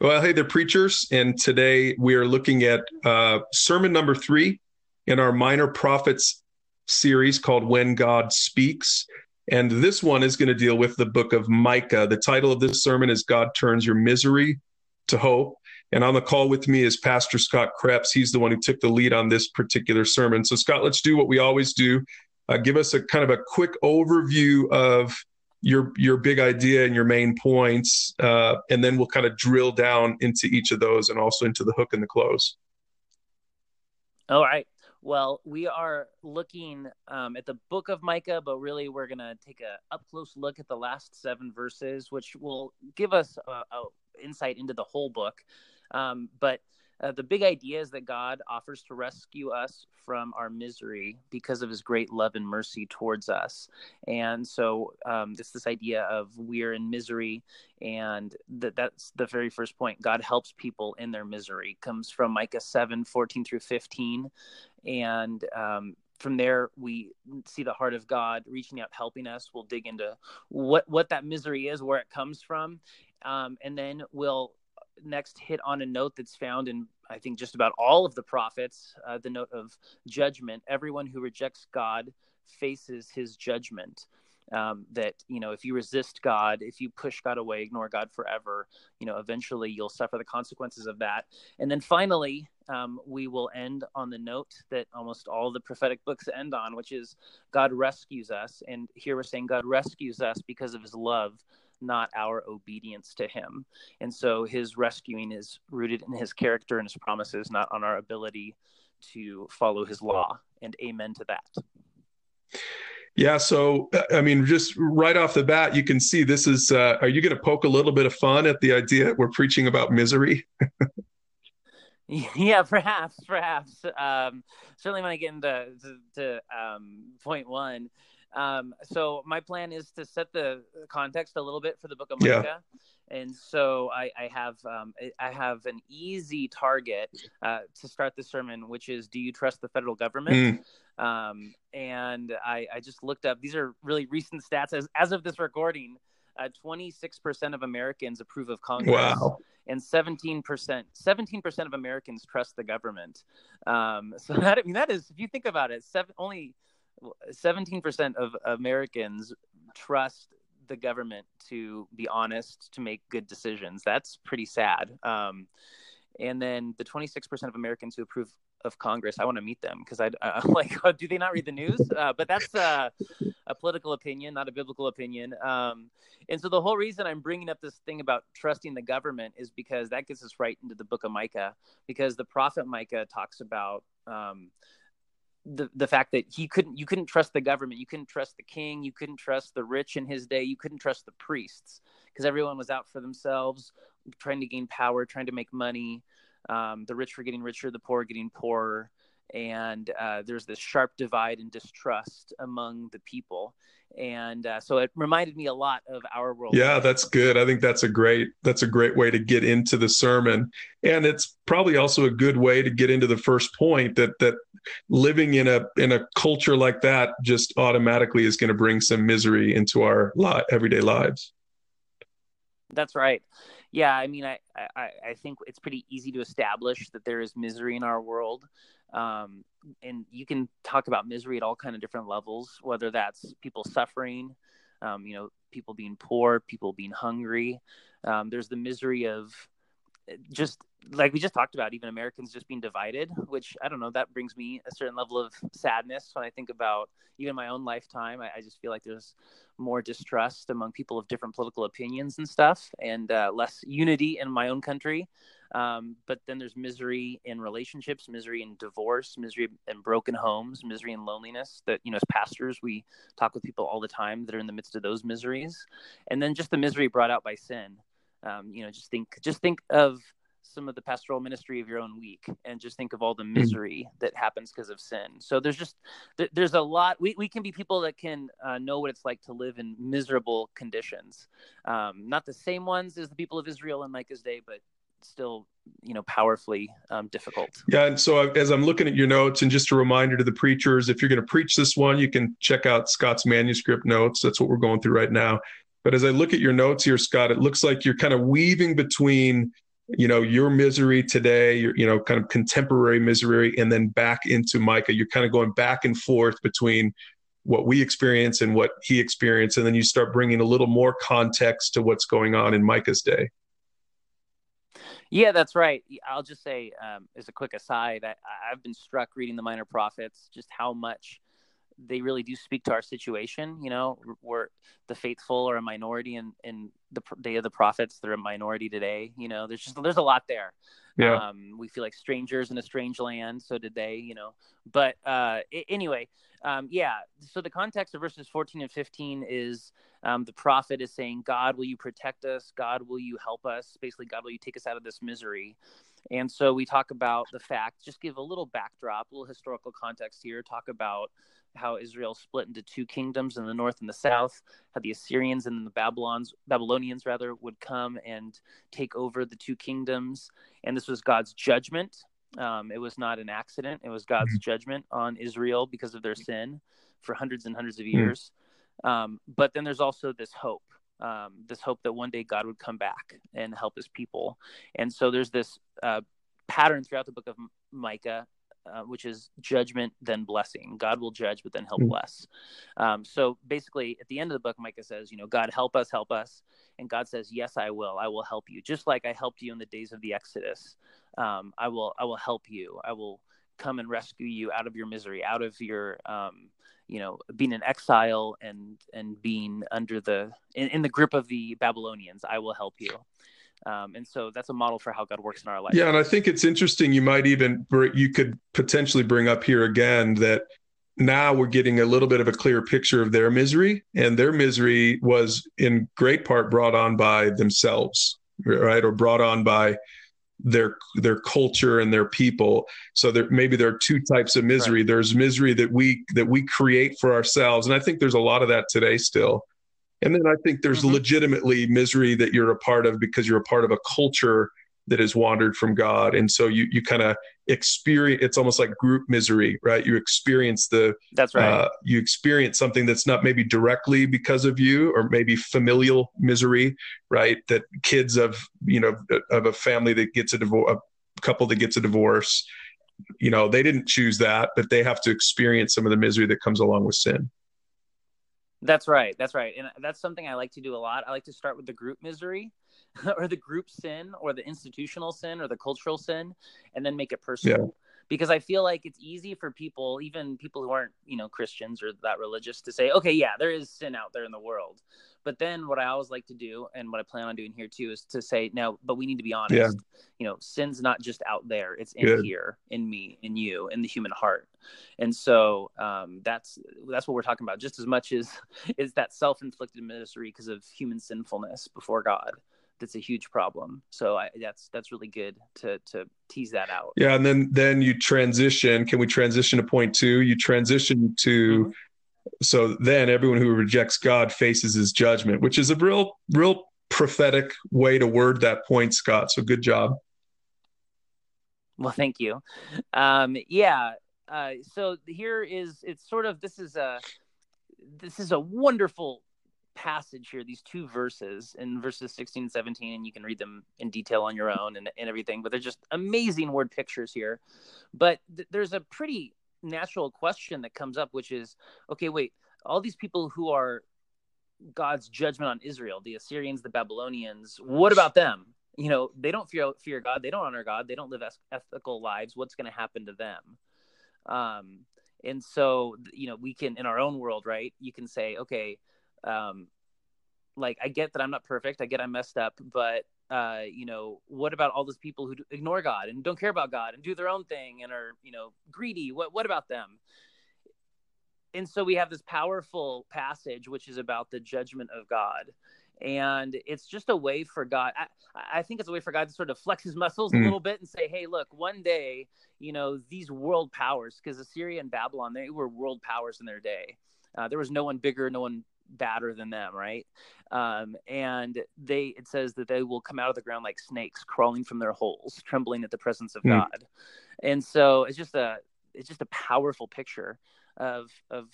Well, hey, there preachers, and today we are looking at uh, sermon number three in our Minor Prophets series called When God Speaks. And this one is going to deal with the book of Micah. The title of this sermon is God Turns Your Misery to Hope. And on the call with me is Pastor Scott Krebs. He's the one who took the lead on this particular sermon. So, Scott, let's do what we always do. Uh, give us a kind of a quick overview of your your big idea and your main points, uh, and then we'll kind of drill down into each of those and also into the hook and the close. All right. Well, we are looking um, at the book of Micah, but really we're going to take a up close look at the last seven verses, which will give us a, a insight into the whole book. Um, but uh, the big idea is that God offers to rescue us from our misery because of his great love and mercy towards us. And so um, it's this idea of we're in misery, and that that's the very first point. God helps people in their misery, comes from Micah 7 14 through 15. And um, from there we see the heart of god reaching out helping us we'll dig into what what that misery is where it comes from um, and then we'll next hit on a note that's found in I think just about all of the prophets, uh, the note of judgment. Everyone who rejects God faces his judgment. Um, that you know, if you resist God, if you push God away, ignore God forever, you know, eventually you'll suffer the consequences of that. And then finally, um, we will end on the note that almost all the prophetic books end on, which is God rescues us. And here we're saying God rescues us because of His love not our obedience to him. And so his rescuing is rooted in his character and his promises, not on our ability to follow his law. And amen to that. Yeah, so I mean, just right off the bat, you can see this is. Uh, are you going to poke a little bit of fun at the idea that we're preaching about misery? yeah, perhaps, perhaps. Um, certainly, when I get into to, to um, point one, um, so my plan is to set the context a little bit for the book of Micah. Yeah. And so I, I have um, I have an easy target uh, to start the sermon, which is, do you trust the federal government? Mm. Um, and I, I just looked up. These are really recent stats as as of this recording. Uh, 26% of Americans approve of Congress. Wow. And 17%, 17% of Americans trust the government. Um, so that, I mean, that is, if you think about it, seven, only 17% of Americans trust the government to be honest, to make good decisions. That's pretty sad. Um, and then the 26% of Americans who approve of Congress, I want to meet them because I uh, like, do they not read the news? Uh, but that's uh, a political opinion, not a biblical opinion. Um, and so the whole reason I'm bringing up this thing about trusting the government is because that gets us right into the book of Micah, because the prophet Micah talks about um, the the fact that he couldn't you couldn't trust the government. You couldn't trust the king. You couldn't trust the rich in his day. You couldn't trust the priests because everyone was out for themselves trying to gain power trying to make money. Um, the rich were getting richer the poor getting poorer and uh, there's this sharp divide and distrust among the people. And uh, so it reminded me a lot of our world. Yeah that's good. I think that's a great that's a great way to get into the sermon. And it's probably also a good way to get into the first point that that living in a in a culture like that just automatically is going to bring some misery into our li- everyday lives. That's right yeah i mean I, I i think it's pretty easy to establish that there is misery in our world. Um, and you can talk about misery at all kind of different levels whether that's people suffering um, you know people being poor people being hungry. Um, there's the misery of just like we just talked about even americans just being divided which i don't know that brings me a certain level of sadness when i think about even my own lifetime. I, I just feel like there's more distrust among people of different political opinions and stuff and uh, less unity in my own country. Um, but then there's misery in relationships misery in divorce misery in broken homes misery in loneliness that you know as pastors we talk with people all the time that are in the midst of those miseries. And then just the misery brought out by sin um, you know just think just think of some of the pastoral ministry of your own week and just think of all the hmm. misery that happens because of sin. So there's just there's a lot we, we can be people that can uh, know what it's like to live in miserable conditions. Um, not the same ones as the people of israel in micah's day but still you know powerfully um, difficult. Yeah and so as i'm looking at your notes and just a reminder to the preachers if you're going to preach this one you can check out scott's manuscript notes. That's what we're going through right now but as I look at your notes here, Scott, it looks like you're kind of weaving between you know your misery today your you know kind of contemporary misery and then back into micah. You're kind of going back and forth between what we experience and what he experienced. And then you start bringing a little more context to what's going on in micah's day. Yeah that's right. I'll just say um, as a quick aside I, i've been struck reading the minor prophets just how much they really do speak to our situation. You know, we're the faithful are a minority in, in the day of the prophets. They're a minority today. You know, there's just, there's a lot there. Yeah. Um, we feel like strangers in a strange land. So did they, you know, but, uh, anyway, um, yeah. So the context of verses 14 and 15 is, um, the prophet is saying, God, will you protect us? God, will you help us? Basically, God, will you take us out of this misery? And so we talk about the fact, just give a little backdrop, a little historical context here, talk about how Israel split into two kingdoms in the north and the south, how the Assyrians and the Babylons, Babylonians rather, would come and take over the two kingdoms. And this was God's judgment. Um, it was not an accident. It was God's mm-hmm. judgment on Israel because of their sin for hundreds and hundreds of mm-hmm. years. Mm-hmm. Um, but then there's also this hope, um, this hope that one day God would come back and help his people. And so there's this uh, pattern throughout the book of Micah uh, which is judgment then blessing. God will judge, but then he'll mm-hmm. bless. Um, so basically, at the end of the book, Micah says, you know, God help us, help us, and God says, yes, I will. I will help you, just like I helped you in the days of the Exodus. Um, I will, I will help you. I will come and rescue you out of your misery, out of your, um, you know, being in exile and and being under the in, in the grip of the Babylonians. I will help you. Um, and so that's a model for how God works in our life. Yeah, and I think it's interesting. You might even you could potentially bring up here again that now we're getting a little bit of a clear picture of their misery, and their misery was in great part brought on by themselves, right, or brought on by their their culture and their people so there maybe there are two types of misery right. there's misery that we that we create for ourselves and i think there's a lot of that today still and then I think there's mm-hmm. legitimately misery that you're a part of because you're a part of a culture that has wandered from God. And so you you kind of experience it's almost like group misery, right? You experience the That's right. Uh, you experience something that's not maybe directly because of you or maybe familial misery, right? That kids of, you know, of a family that gets a divorce a couple that gets a divorce, you know, they didn't choose that, but they have to experience some of the misery that comes along with sin. That's right. That's right. And that's something I like to do a lot. I like to start with the group misery or the group sin or the institutional sin or the cultural sin and then make it personal. Yeah because I feel like it's easy for people, even people who aren't, you know, Christians or that religious, to say, okay, yeah, there is sin out there in the world. But then what I always like to do, and what I plan on doing here too, is to say, no, but we need to be honest. Yeah. You know, sin's not just out there; it's in Good. here, in me, in you, in the human heart. And so um, that's that's what we're talking about, just as much as is that self-inflicted misery because of human sinfulness before God that's a huge problem. So I, that's that's really good to to tease that out. Yeah, and then then you transition. Can we transition to point two? You transition to. Mm-hmm. So then everyone who rejects God faces his judgment, which is a real, real prophetic way to word that point, Scott. So good job. Well, thank you. Um, yeah. Uh, so here is it's sort of this is a this is a wonderful passage here, these two verses in verses 16 and 17, and you can read them in detail on your own and, and everything, but they're just amazing word pictures here. But th- there's a pretty natural question that comes up, which is okay, wait, all these people who are God's judgment on Israel, the Assyrians, the Babylonians, what about them? You know, they don't fear fear God, they don't honor God, they don't live ethical lives. What's going to happen to them? Um, and so, you know, we can in our own world, right? You can say, okay, um, like I get that I'm not perfect. I get I'm messed up, but uh, you know, what about all those people who ignore God and don't care about God and do their own thing and are, you know, greedy? What what about them? And so we have this powerful passage which is about the judgment of God. And it's just a way for God. I, I think it's a way for God to sort of flex his muscles mm. a little bit and say, "Hey, look, one day, you know, these world powers, because Assyria and Babylon, they were world powers in their day. Uh, there was no one bigger, no one badder than them, right? Um, and they it says that they will come out of the ground like snakes, crawling from their holes, trembling at the presence of mm. God. And so it's just a it's just a powerful picture of of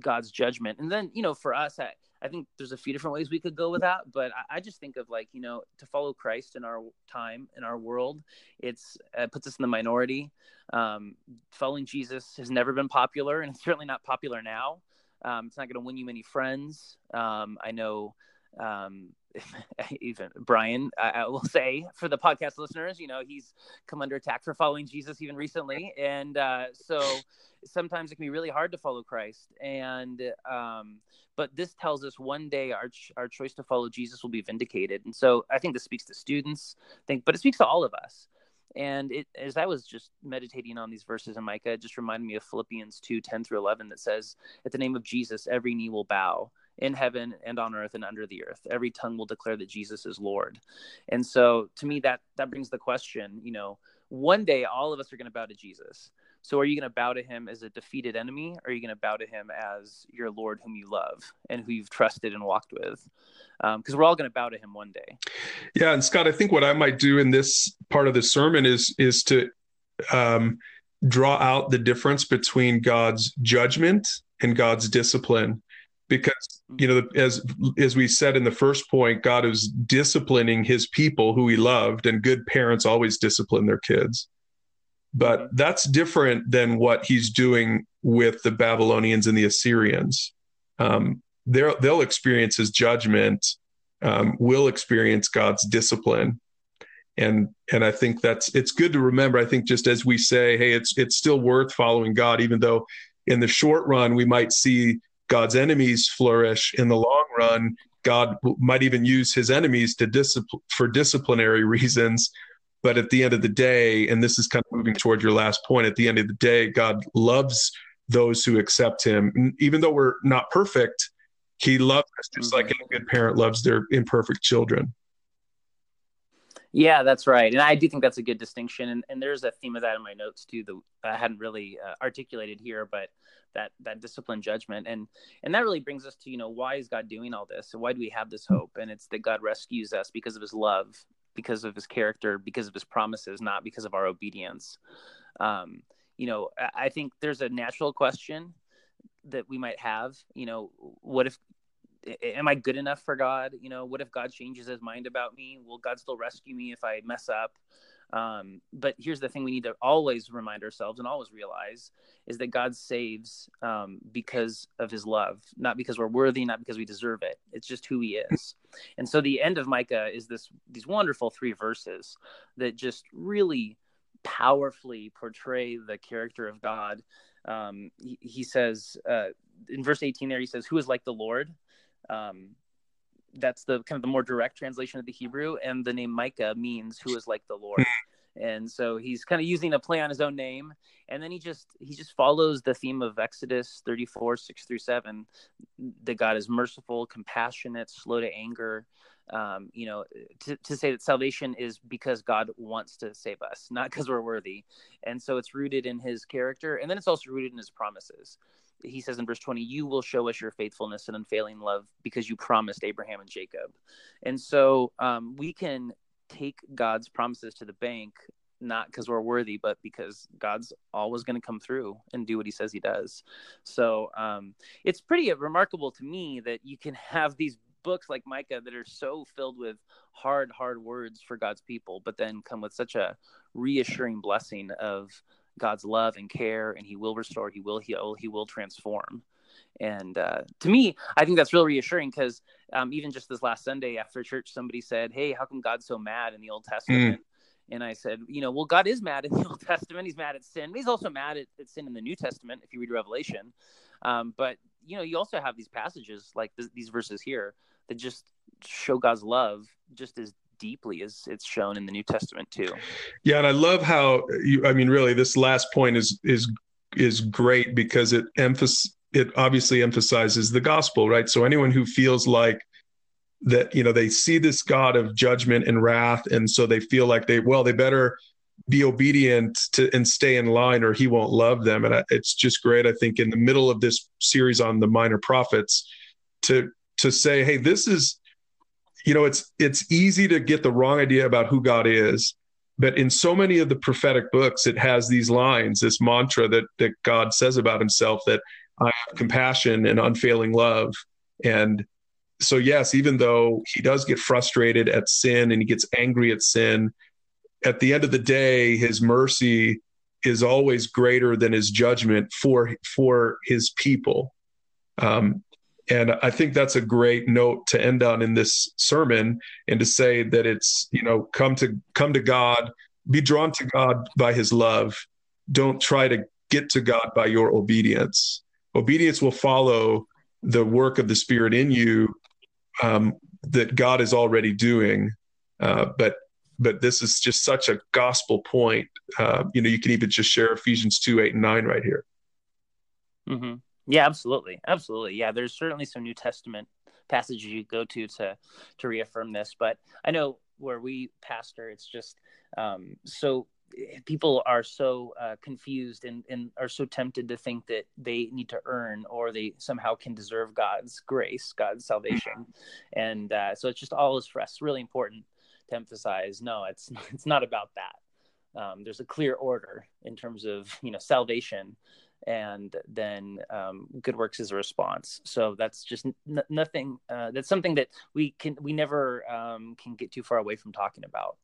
God's judgment. And then you know, for us, I I think there's a few different ways we could go with that, but I, I just think of like you know to follow Christ in our time in our world, it's it puts us in the minority. Um, following Jesus has never been popular, and it's certainly not popular now. Um, it's not going to win you many friends. Um, I know um, even Brian, I, I, will say for the podcast listeners, you know, he's come under attack for following Jesus even recently. And uh, so sometimes it can be really hard to follow Christ. And, um, but this tells us one day our, our choice to follow Jesus will be vindicated. And so I think this speaks to students, think, but it speaks to all of us. And it, as I was just meditating on these verses in Micah, it just reminded me of Philippians 2 10 through 11 that says, At the name of Jesus, every knee will bow in heaven and on earth and under the earth. Every tongue will declare that Jesus is Lord. And so to me, that, that brings the question, you know, one day all of us are going to bow to Jesus. So are you going to bow to him as a defeated enemy or are you going to bow to him as your Lord whom you love and who you've trusted and walked with? Because um, we're all going to bow to him one day. Yeah. And Scott, I think what I might do in this part of the sermon is, is to um, draw out the difference between God's judgment and God's discipline because you know as as we said in the first point god is disciplining his people who he loved and good parents always discipline their kids but that's different than what he's doing with the babylonians and the assyrians. Um, they'll experience his judgment um, will experience god's discipline. And and i think that's it's good to remember i think just as we say hey it's it's still worth following god even though in the short run we might see God's enemies flourish. In the long run, God might even use his enemies to discipline for disciplinary reasons. But at the end of the day, and this is kind of moving toward your last point, at the end of the day, God loves those who accept him. even though we're not perfect, he loves us just like any good parent loves their imperfect children. Yeah, that's right. And I do think that's a good distinction. And, and there's a theme of that in my notes too that I hadn't really uh, articulated here, but that that discipline judgment and and that really brings us to you know why is god doing all this and why do we have this hope and it's that god rescues us because of his love because of his character because of his promises not because of our obedience. Um you know i think there's a natural question that we might have you know what if am i good enough for god? You know what if god changes his mind about me? Will god still rescue me if i mess up um, but here's the thing we need to always remind ourselves and always realize is that God saves um, because of his love, not because we're worthy, not because we deserve it. It's just who he is. And so the end of Micah is this these wonderful three verses that just really powerfully portray the character of God. Um, he, he, says uh, in verse 18 there, he says, Who is like the Lord? Um, that's the kind of the more direct translation of the Hebrew, and the name Micah means "who is like the Lord." Hmm. and so he's kind of using a play on his own name, and then he just he just follows the theme of Exodus 34 6 through 7 that God is merciful, compassionate, slow to anger. Um, you know, to, to say that salvation is because God wants to save us, not because we're worthy. And so it's rooted in his character, and then it's also rooted in his promises he says in verse 20, You will show us your faithfulness and unfailing love because you promised Abraham and Jacob. And so um, we can take God's promises to the bank, not because we're worthy, but because God's always going to come through and do what he says he does. So um, it's pretty remarkable to me that you can have these books like Micah that are so filled with hard, hard words for God's people, but then come with such a reassuring blessing of God's love and care, and He will restore, He will heal, He will transform. And uh, to me, I think that's real reassuring because um, even just this last Sunday after church, somebody said, "Hey, how come God's so mad in the Old Testament?" Mm. And I said, you know, well, God is mad in the Old Testament. He's mad at sin. But he's also mad at, at, sin in the New Testament, if you read Revelation. Um, but, you know, you also have these passages like th- these verses here that just show God's love just as deeply as it's shown in the New Testament too. Yeah, and I love how you. I mean, really, this last point is is is great because it emphasis it obviously emphasizes the gospel, right? So anyone who feels like that, you know, they see this God of judgment and wrath, and so they feel like they well, they better be obedient to and stay in line or he won't love them and it's just great i think in the middle of this series on the minor prophets to to say hey this is you know it's it's easy to get the wrong idea about who god is but in so many of the prophetic books it has these lines this mantra that that god says about himself that i have compassion and unfailing love and so yes, even though he does get frustrated at sin and he gets angry at sin, at the end of the day, his mercy is always greater than his judgment for for his people. Um, and I think that's a great note to end on in this sermon, and to say that it's you know come to come to God, be drawn to God by His love. Don't try to get to God by your obedience. Obedience will follow the work of the Spirit in you um, that God is already doing. Uh, but but this is just such a gospel point. Uh, you know, you can even just share Ephesians two eight and nine right here. Mm-hmm. Yeah, absolutely, absolutely. Yeah, there's certainly some New Testament passages you go to to to reaffirm this, but I know where we pastor, it's just um, so people are so uh, confused and, and are so tempted to think that they need to earn or they somehow can deserve God's grace, God's salvation, and uh, so it's just always for us really important to emphasize. No, it's it's not about that. Um, there's a clear order in terms of you know salvation, and then um, good works is a response. So that's just n- nothing. Uh, that's something that we can we never um, can get too far away from talking about.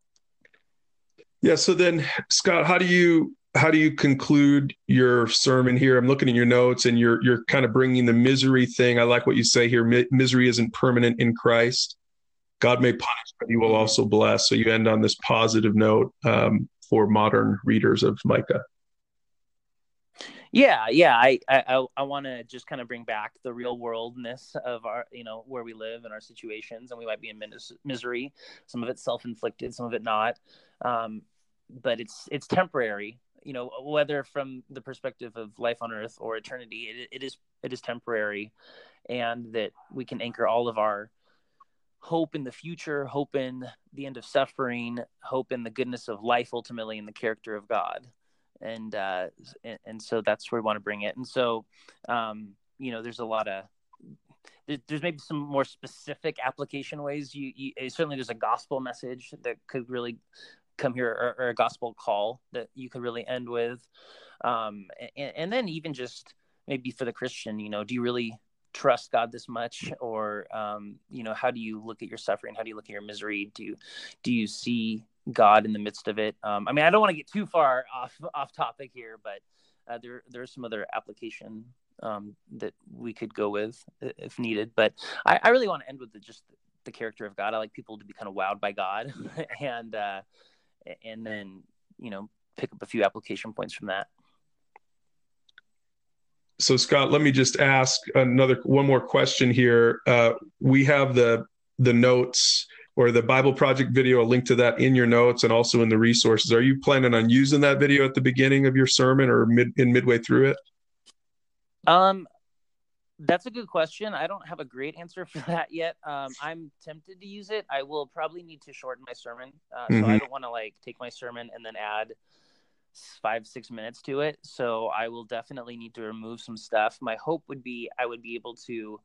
Yeah. So then, Scott, how do you how do you conclude your sermon here? I'm looking at your notes, and you're you're kind of bringing the misery thing. I like what you say here. Mi- misery isn't permanent in Christ. God may punish, but He will also bless. So you end on this positive note um, for modern readers of Micah. Yeah, yeah. I I I want to just kind of bring back the real worldness of our, you know, where we live and our situations, and we might be in mis- misery. Some of it self inflicted, some of it not um, but it's it's temporary you know whether from the perspective of life on earth or eternity it, it is it is temporary and that we can anchor all of our hope in the future hope in the end of suffering hope in the goodness of life ultimately in the character of god and uh and, and so that's where we want to bring it. And so um you know there's a lot of there's maybe some more specific application ways. You, you, certainly there's a gospel message that could really come here or, or, a gospel call that you could really end with. Um, and, and, then even just maybe for the christian you know do you really trust god this much? Or um, you know how do you look at your suffering? How do you look at your misery? Do you do you see god in the midst of it. Um, i mean i don't want to get too far off off topic here but uh, there there's some other application um, that we could go with if needed but i, I really want to end with the, just the character of god. I like people to be kind of wowed by god and uh, and then you know pick up a few application points from that. So scott let me just ask another one more question here. Uh, we have the the notes or the bible project video a link to that in your notes and also in the resources are you planning on using that video at the beginning of your sermon or mid in midway through it um that's a good question. I don't have a great answer for that yet. Um, I'm tempted to use it. I will probably need to shorten my sermon, uh, mm-hmm. so I don't want to like take my sermon and then add five six minutes to it. So I will definitely need to remove some stuff. My hope would be I would be able to.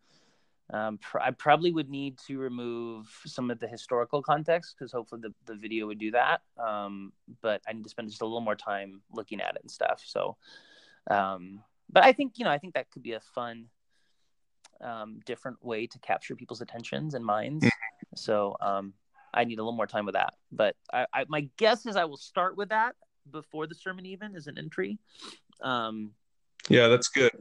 Um, pr- I probably would need to remove some of the historical context because hopefully the, the video would do that. Um, but I need to spend just a little more time looking at it and stuff. So, um, but I think you know I think that could be a fun um, different way to capture people's attentions and minds. Mm-hmm. So um, I need a little more time with that. But I, I, my guess is I will start with that before the sermon even as an entry. Um, yeah, that's good.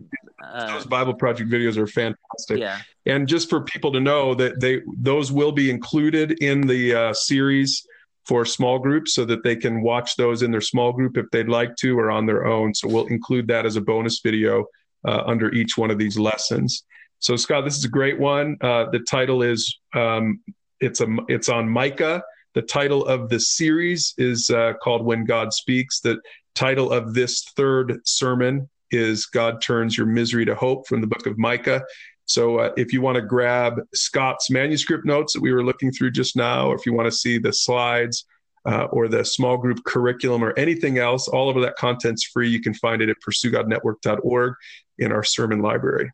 Uh, those Bible Project videos are fantastic. Yeah, and just for people to know that they those will be included in the uh, series for small groups, so that they can watch those in their small group if they'd like to, or on their own. So we'll include that as a bonus video uh, under each one of these lessons. So Scott, this is a great one. Uh, the title is um, it's a it's on Micah. The title of the series is uh, called When God Speaks. The title of this third sermon is God Turns Your Misery to Hope from the book of Micah. So uh, if you want to grab Scott's manuscript notes that we were looking through just now, or if you want to see the slides uh, or the small group curriculum or anything else, all of that content's free. You can find it at pursuegodnetwork.org in our sermon library.